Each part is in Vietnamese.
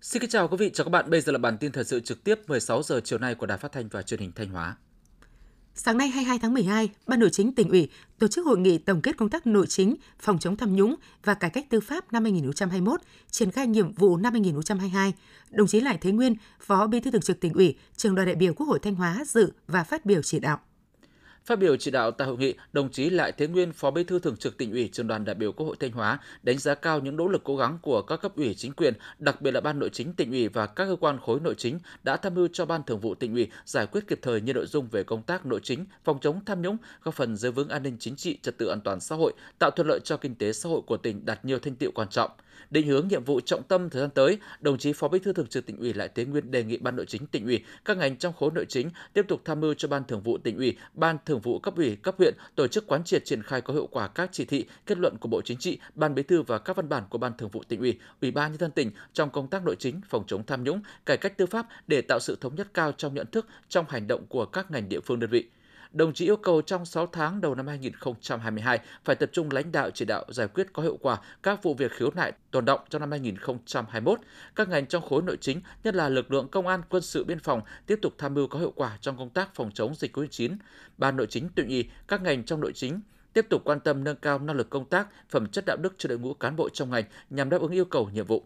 Xin kính chào quý vị, chào các bạn. Bây giờ là bản tin thời sự trực tiếp 16 giờ chiều nay của Đài Phát thanh và Truyền hình Thanh Hóa. Sáng nay 22 tháng 12, Ban Nội chính tỉnh ủy tổ chức hội nghị tổng kết công tác nội chính, phòng chống tham nhũng và cải cách tư pháp năm 2021, triển khai nhiệm vụ năm 2022. Đồng chí Lại Thế Nguyên, Phó Bí thư Thường trực tỉnh ủy, Trường đoàn đại biểu Quốc hội Thanh Hóa dự và phát biểu chỉ đạo. Phát biểu chỉ đạo tại hội nghị, đồng chí Lại Thế Nguyên, Phó Bí thư Thường trực Tỉnh ủy, Trường đoàn đại biểu Quốc hội Thanh Hóa đánh giá cao những nỗ lực cố gắng của các cấp ủy chính quyền, đặc biệt là Ban Nội chính Tỉnh ủy và các cơ quan khối nội chính đã tham mưu cho Ban Thường vụ Tỉnh ủy giải quyết kịp thời nhiều nội dung về công tác nội chính, phòng chống tham nhũng, góp phần giữ vững an ninh chính trị, trật tự an toàn xã hội, tạo thuận lợi cho kinh tế xã hội của tỉnh đạt nhiều thành tiệu quan trọng. Định hướng nhiệm vụ trọng tâm thời gian tới, đồng chí Phó Bí thư Thường trực Tỉnh ủy Lại Thế Nguyên đề nghị Ban Nội chính Tỉnh ủy, các ngành trong khối nội chính tiếp tục tham mưu cho Ban Thường vụ Tỉnh ủy, Ban Thường vụ cấp ủy, cấp huyện tổ chức quán triệt triển khai có hiệu quả các chỉ thị, kết luận của Bộ Chính trị, Ban Bí thư và các văn bản của Ban Thường vụ Tỉnh ủy, Ủy ban nhân dân tỉnh trong công tác nội chính, phòng chống tham nhũng, cải cách tư pháp để tạo sự thống nhất cao trong nhận thức, trong hành động của các ngành địa phương đơn vị đồng chí yêu cầu trong 6 tháng đầu năm 2022 phải tập trung lãnh đạo chỉ đạo giải quyết có hiệu quả các vụ việc khiếu nại tồn động trong năm 2021. Các ngành trong khối nội chính, nhất là lực lượng công an, quân sự, biên phòng tiếp tục tham mưu có hiệu quả trong công tác phòng chống dịch COVID-19. Ban nội chính tự ủy, các ngành trong nội chính tiếp tục quan tâm nâng cao năng lực công tác, phẩm chất đạo đức cho đội ngũ cán bộ trong ngành nhằm đáp ứng yêu cầu nhiệm vụ.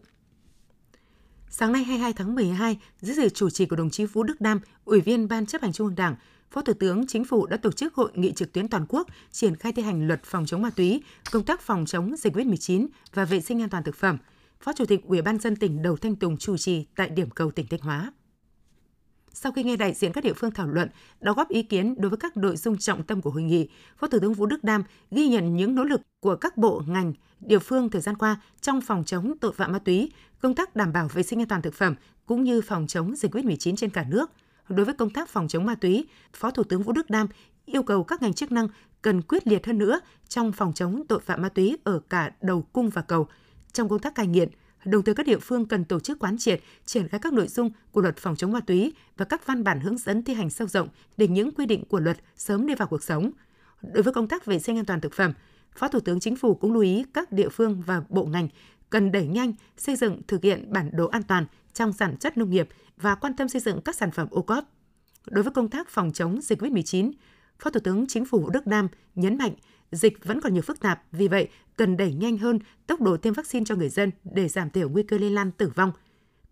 Sáng nay 22 tháng 12, dưới sự chủ trì của đồng chí Vũ Đức Đam, Ủy viên Ban chấp hành Trung ương Đảng, Phó Thủ tướng Chính phủ đã tổ chức hội nghị trực tuyến toàn quốc triển khai thi hành luật phòng chống ma túy, công tác phòng chống dịch COVID-19 và vệ sinh an toàn thực phẩm. Phó Chủ tịch Ủy ban dân tỉnh Đầu Thanh Tùng chủ trì tại điểm cầu tỉnh Thanh Hóa. Sau khi nghe đại diện các địa phương thảo luận, đóng góp ý kiến đối với các nội dung trọng tâm của hội nghị, Phó Thủ tướng Vũ Đức Đam ghi nhận những nỗ lực của các bộ, ngành, địa phương thời gian qua trong phòng chống tội phạm ma túy, công tác đảm bảo vệ sinh an toàn thực phẩm cũng như phòng chống dịch COVID-19 trên cả nước – Đối với công tác phòng chống ma túy, Phó Thủ tướng Vũ Đức Đam yêu cầu các ngành chức năng cần quyết liệt hơn nữa trong phòng chống tội phạm ma túy ở cả đầu cung và cầu. Trong công tác cai nghiện, đồng thời các địa phương cần tổ chức quán triệt, triển khai các nội dung của luật phòng chống ma túy và các văn bản hướng dẫn thi hành sâu rộng để những quy định của luật sớm đi vào cuộc sống. Đối với công tác vệ sinh an toàn thực phẩm, Phó Thủ tướng Chính phủ cũng lưu ý các địa phương và bộ ngành cần đẩy nhanh xây dựng thực hiện bản đồ an toàn trong sản xuất nông nghiệp và quan tâm xây dựng các sản phẩm ô cốp. Đối với công tác phòng chống dịch COVID-19, Phó Thủ tướng Chính phủ Đức Đam nhấn mạnh dịch vẫn còn nhiều phức tạp, vì vậy cần đẩy nhanh hơn tốc độ tiêm vaccine cho người dân để giảm thiểu nguy cơ lây lan tử vong.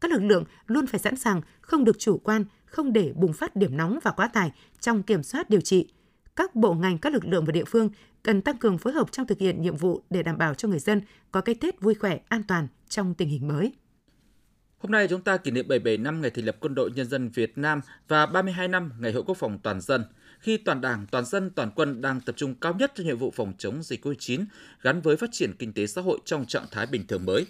Các lực lượng luôn phải sẵn sàng, không được chủ quan, không để bùng phát điểm nóng và quá tải trong kiểm soát điều trị. Các bộ ngành, các lực lượng và địa phương cần tăng cường phối hợp trong thực hiện nhiệm vụ để đảm bảo cho người dân có cái Tết vui khỏe, an toàn trong tình hình mới. Hôm nay chúng ta kỷ niệm 77 năm ngày thành lập Quân đội Nhân dân Việt Nam và 32 năm ngày Hội Quốc phòng toàn dân, khi toàn Đảng, toàn dân, toàn quân đang tập trung cao nhất cho nhiệm vụ phòng chống dịch COVID-19 gắn với phát triển kinh tế xã hội trong trạng thái bình thường mới.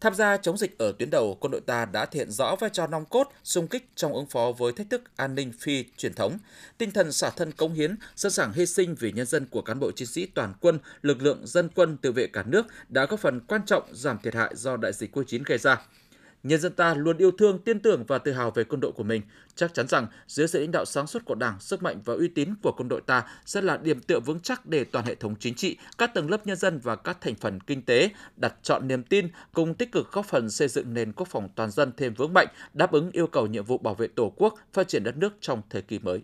Tham gia chống dịch ở tuyến đầu, quân đội ta đã thể hiện rõ vai trò nòng cốt, xung kích trong ứng phó với thách thức an ninh phi truyền thống. Tinh thần xả thân công hiến, sẵn sàng hy sinh vì nhân dân của cán bộ chiến sĩ toàn quân, lực lượng dân quân tự vệ cả nước đã góp phần quan trọng giảm thiệt hại do đại dịch COVID-19 gây ra. Nhân dân ta luôn yêu thương, tin tưởng và tự hào về quân đội của mình. Chắc chắn rằng dưới sự lãnh đạo sáng suốt của Đảng, sức mạnh và uy tín của quân đội ta sẽ là điểm tựa vững chắc để toàn hệ thống chính trị, các tầng lớp nhân dân và các thành phần kinh tế đặt chọn niềm tin cùng tích cực góp phần xây dựng nền quốc phòng toàn dân thêm vững mạnh, đáp ứng yêu cầu nhiệm vụ bảo vệ Tổ quốc, phát triển đất nước trong thời kỳ mới.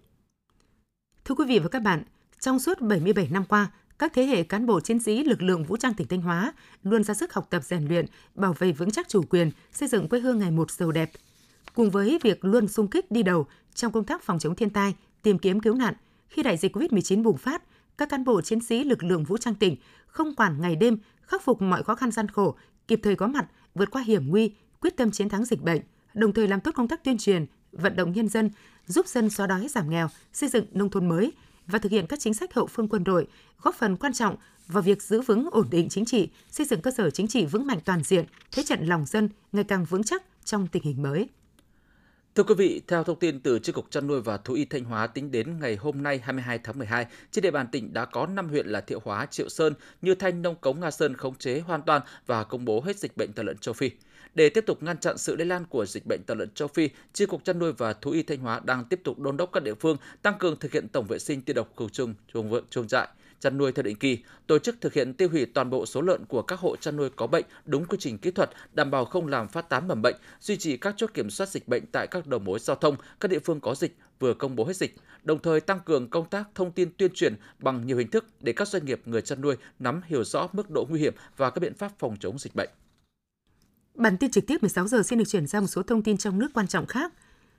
Thưa quý vị và các bạn, trong suốt 77 năm qua, các thế hệ cán bộ chiến sĩ lực lượng vũ trang tỉnh Thanh Hóa luôn ra sức học tập rèn luyện, bảo vệ vững chắc chủ quyền, xây dựng quê hương ngày một giàu đẹp. Cùng với việc luôn sung kích đi đầu trong công tác phòng chống thiên tai, tìm kiếm cứu nạn, khi đại dịch COVID-19 bùng phát, các cán bộ chiến sĩ lực lượng vũ trang tỉnh không quản ngày đêm, khắc phục mọi khó khăn gian khổ, kịp thời có mặt, vượt qua hiểm nguy, quyết tâm chiến thắng dịch bệnh, đồng thời làm tốt công tác tuyên truyền, vận động nhân dân, giúp dân xóa đói giảm nghèo, xây dựng nông thôn mới, và thực hiện các chính sách hậu phương quân đội, góp phần quan trọng vào việc giữ vững ổn định chính trị, xây dựng cơ sở chính trị vững mạnh toàn diện, thế trận lòng dân ngày càng vững chắc trong tình hình mới. Thưa quý vị, theo thông tin từ Chi cục chăn nuôi và thú y Thanh Hóa tính đến ngày hôm nay 22 tháng 12, trên địa bàn tỉnh đã có 5 huyện là Thiệu Hóa, Triệu Sơn, Như Thanh, Nông Cống, Nga Sơn khống chế hoàn toàn và công bố hết dịch bệnh tả lợn châu Phi. Để tiếp tục ngăn chặn sự lây lan của dịch bệnh tả lợn châu Phi, Chi cục chăn nuôi và thú y Thanh Hóa đang tiếp tục đôn đốc các địa phương tăng cường thực hiện tổng vệ sinh tiêu độc khử trùng chuồng vượng chuồng trại chăn nuôi theo định kỳ, tổ chức thực hiện tiêu hủy toàn bộ số lợn của các hộ chăn nuôi có bệnh đúng quy trình kỹ thuật, đảm bảo không làm phát tán mầm bệnh, duy trì các chốt kiểm soát dịch bệnh tại các đầu mối giao thông, các địa phương có dịch vừa công bố hết dịch, đồng thời tăng cường công tác thông tin tuyên truyền bằng nhiều hình thức để các doanh nghiệp người chăn nuôi nắm hiểu rõ mức độ nguy hiểm và các biện pháp phòng chống dịch bệnh. Bản tin trực tiếp 16 giờ xin được chuyển sang một số thông tin trong nước quan trọng khác.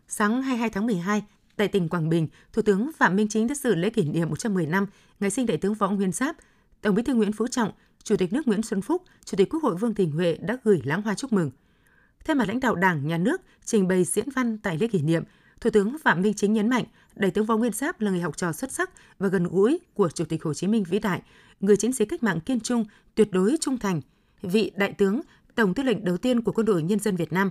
Sáng 22 tháng 12, tại tỉnh Quảng Bình, Thủ tướng Phạm Minh Chính đã dự lễ kỷ niệm 110 năm ngày sinh Đại tướng Võ Nguyên Giáp. Tổng Bí thư Nguyễn Phú Trọng, Chủ tịch nước Nguyễn Xuân Phúc, Chủ tịch Quốc hội Vương Đình Huệ đã gửi lãng hoa chúc mừng. Thay mặt lãnh đạo Đảng, Nhà nước trình bày diễn văn tại lễ kỷ niệm, Thủ tướng Phạm Minh Chính nhấn mạnh, Đại tướng Võ Nguyên Giáp là người học trò xuất sắc và gần gũi của Chủ tịch Hồ Chí Minh vĩ đại, người chiến sĩ cách mạng kiên trung, tuyệt đối trung thành, vị đại tướng, tổng tư lệnh đầu tiên của quân đội nhân dân Việt Nam.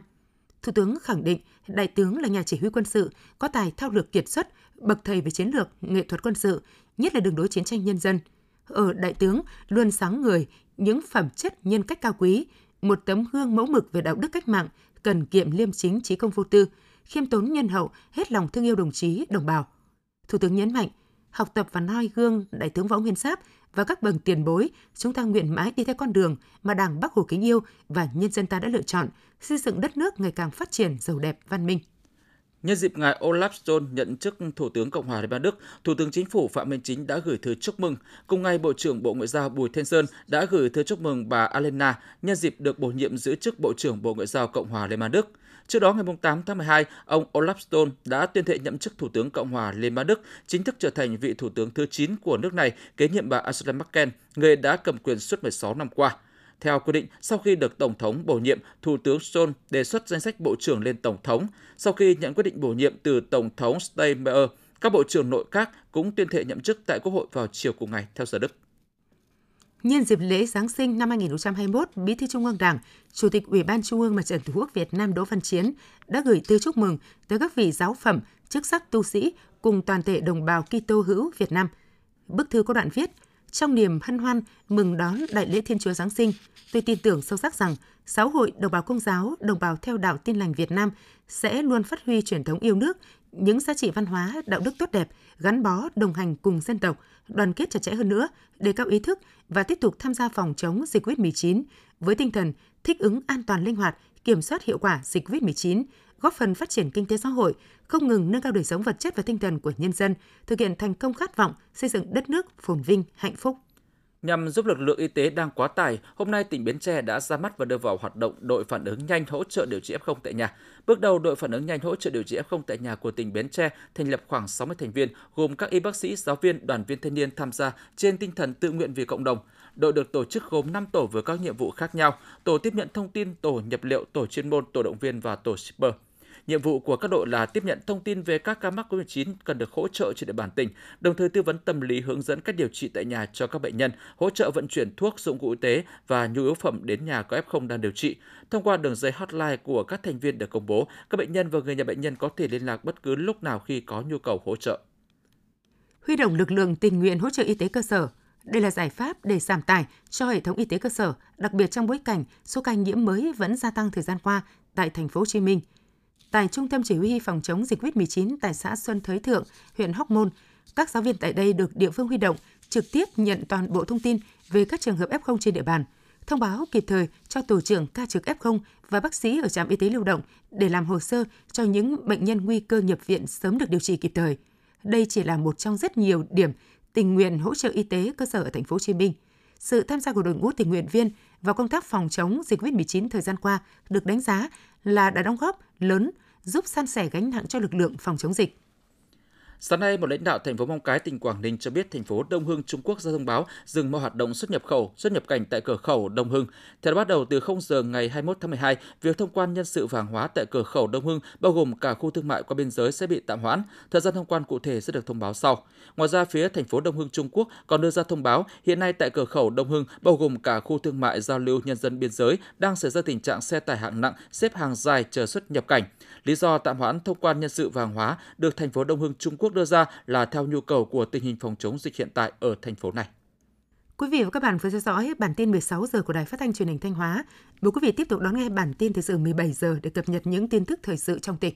Thủ tướng khẳng định đại tướng là nhà chỉ huy quân sự, có tài thao lược kiệt xuất, bậc thầy về chiến lược, nghệ thuật quân sự, nhất là đường đối chiến tranh nhân dân. Ở đại tướng luôn sáng người những phẩm chất nhân cách cao quý, một tấm gương mẫu mực về đạo đức cách mạng, cần kiệm liêm chính trí công vô tư, khiêm tốn nhân hậu, hết lòng thương yêu đồng chí, đồng bào. Thủ tướng nhấn mạnh, học tập và noi gương Đại tướng Võ Nguyên Giáp và các bậc tiền bối, chúng ta nguyện mãi đi theo con đường mà Đảng Bắc Hồ kính yêu và nhân dân ta đã lựa chọn, xây dựng đất nước ngày càng phát triển giàu đẹp văn minh. Nhân dịp ngài Olaf Scholz nhận chức Thủ tướng Cộng hòa Liên bang Đức, Thủ tướng Chính phủ Phạm Minh Chính đã gửi thư chúc mừng. Cùng ngày, Bộ trưởng Bộ Ngoại giao Bùi Thanh Sơn đã gửi thư chúc mừng bà Alena nhân dịp được bổ nhiệm giữ chức Bộ trưởng Bộ Ngoại giao Cộng hòa Liên bang Đức. Trước đó ngày 8 tháng 12, ông Olaf Scholz đã tuyên thệ nhậm chức Thủ tướng Cộng hòa Liên bang Đức, chính thức trở thành vị Thủ tướng thứ 9 của nước này, kế nhiệm bà Angela Merkel, người đã cầm quyền suốt 16 năm qua. Theo quy định, sau khi được Tổng thống bổ nhiệm, Thủ tướng Scholz đề xuất danh sách bộ trưởng lên Tổng thống. Sau khi nhận quyết định bổ nhiệm từ Tổng thống Steinmeier, các bộ trưởng nội các cũng tuyên thệ nhậm chức tại Quốc hội vào chiều cùng ngày theo giờ Đức. Nhân dịp lễ Giáng sinh năm 2021, Bí thư Trung ương Đảng, Chủ tịch Ủy ban Trung ương Mặt trận Tổ quốc Việt Nam Đỗ Văn Chiến đã gửi thư chúc mừng tới các vị giáo phẩm, chức sắc tu sĩ cùng toàn thể đồng bào Kitô hữu Việt Nam. Bức thư có đoạn viết: Trong niềm hân hoan mừng đón đại lễ Thiên Chúa Giáng sinh, tôi tin tưởng sâu sắc rằng giáo hội đồng bào công giáo, đồng bào theo đạo Tin lành Việt Nam sẽ luôn phát huy truyền thống yêu nước, những giá trị văn hóa, đạo đức tốt đẹp, gắn bó, đồng hành cùng dân tộc, đoàn kết chặt chẽ hơn nữa, đề cao ý thức và tiếp tục tham gia phòng chống dịch COVID-19 với tinh thần thích ứng an toàn linh hoạt, kiểm soát hiệu quả dịch COVID-19, góp phần phát triển kinh tế xã hội, không ngừng nâng cao đời sống vật chất và tinh thần của nhân dân, thực hiện thành công khát vọng xây dựng đất nước phồn vinh, hạnh phúc. Nhằm giúp lực lượng y tế đang quá tải, hôm nay tỉnh Bến Tre đã ra mắt và đưa vào hoạt động đội phản ứng nhanh hỗ trợ điều trị F0 tại nhà. Bước đầu, đội phản ứng nhanh hỗ trợ điều trị F0 tại nhà của tỉnh Bến Tre thành lập khoảng 60 thành viên, gồm các y bác sĩ, giáo viên, đoàn viên thanh niên tham gia trên tinh thần tự nguyện vì cộng đồng. Đội được tổ chức gồm 5 tổ với các nhiệm vụ khác nhau: tổ tiếp nhận thông tin, tổ nhập liệu, tổ chuyên môn, tổ động viên và tổ shipper. Nhiệm vụ của các đội là tiếp nhận thông tin về các ca mắc COVID-19 cần được hỗ trợ trên địa bàn tỉnh, đồng thời tư vấn tâm lý hướng dẫn cách điều trị tại nhà cho các bệnh nhân, hỗ trợ vận chuyển thuốc, dụng cụ y tế và nhu yếu phẩm đến nhà có F0 đang điều trị. Thông qua đường dây hotline của các thành viên được công bố, các bệnh nhân và người nhà bệnh nhân có thể liên lạc bất cứ lúc nào khi có nhu cầu hỗ trợ. Huy động lực lượng tình nguyện hỗ trợ y tế cơ sở, đây là giải pháp để giảm tải cho hệ thống y tế cơ sở, đặc biệt trong bối cảnh số ca nhiễm mới vẫn gia tăng thời gian qua tại thành phố Hồ Chí Minh tại Trung tâm Chỉ huy phòng chống dịch COVID-19 tại xã Xuân Thới Thượng, huyện Hóc Môn. Các giáo viên tại đây được địa phương huy động trực tiếp nhận toàn bộ thông tin về các trường hợp F0 trên địa bàn, thông báo kịp thời cho tổ trưởng ca trực F0 và bác sĩ ở trạm y tế lưu động để làm hồ sơ cho những bệnh nhân nguy cơ nhập viện sớm được điều trị kịp thời. Đây chỉ là một trong rất nhiều điểm tình nguyện hỗ trợ y tế cơ sở ở thành phố Hồ Chí Minh. Sự tham gia của đội ngũ tình nguyện viên vào công tác phòng chống dịch COVID-19 thời gian qua được đánh giá là đã đóng góp lớn giúp san sẻ gánh nặng cho lực lượng phòng chống dịch. Sáng nay, một lãnh đạo thành phố Móng Cái, tỉnh Quảng Ninh cho biết thành phố Đông Hưng, Trung Quốc ra thông báo dừng mọi hoạt động xuất nhập khẩu, xuất nhập cảnh tại cửa khẩu Đông Hưng. Theo đó, bắt đầu từ 0 giờ ngày 21 tháng 12, việc thông quan nhân sự và hàng hóa tại cửa khẩu Đông Hưng, bao gồm cả khu thương mại qua biên giới sẽ bị tạm hoãn. Thời gian thông quan cụ thể sẽ được thông báo sau. Ngoài ra, phía thành phố Đông Hưng Trung Quốc còn đưa ra thông báo hiện nay tại cửa khẩu Đông Hưng, bao gồm cả khu thương mại giao lưu nhân dân biên giới, đang xảy ra tình trạng xe tải hạng nặng xếp hàng dài chờ xuất nhập cảnh. Lý do tạm hoãn thông quan nhân sự và hàng hóa được thành phố Đông Hưng Trung Quốc đưa ra là theo nhu cầu của tình hình phòng chống dịch hiện tại ở thành phố này. Quý vị và các bạn vừa theo dõi bản tin 16 giờ của Đài Phát thanh Truyền hình Thanh Hóa. Mời quý vị tiếp tục đón nghe bản tin thời sự 17 giờ để cập nhật những tin tức thời sự trong tỉnh.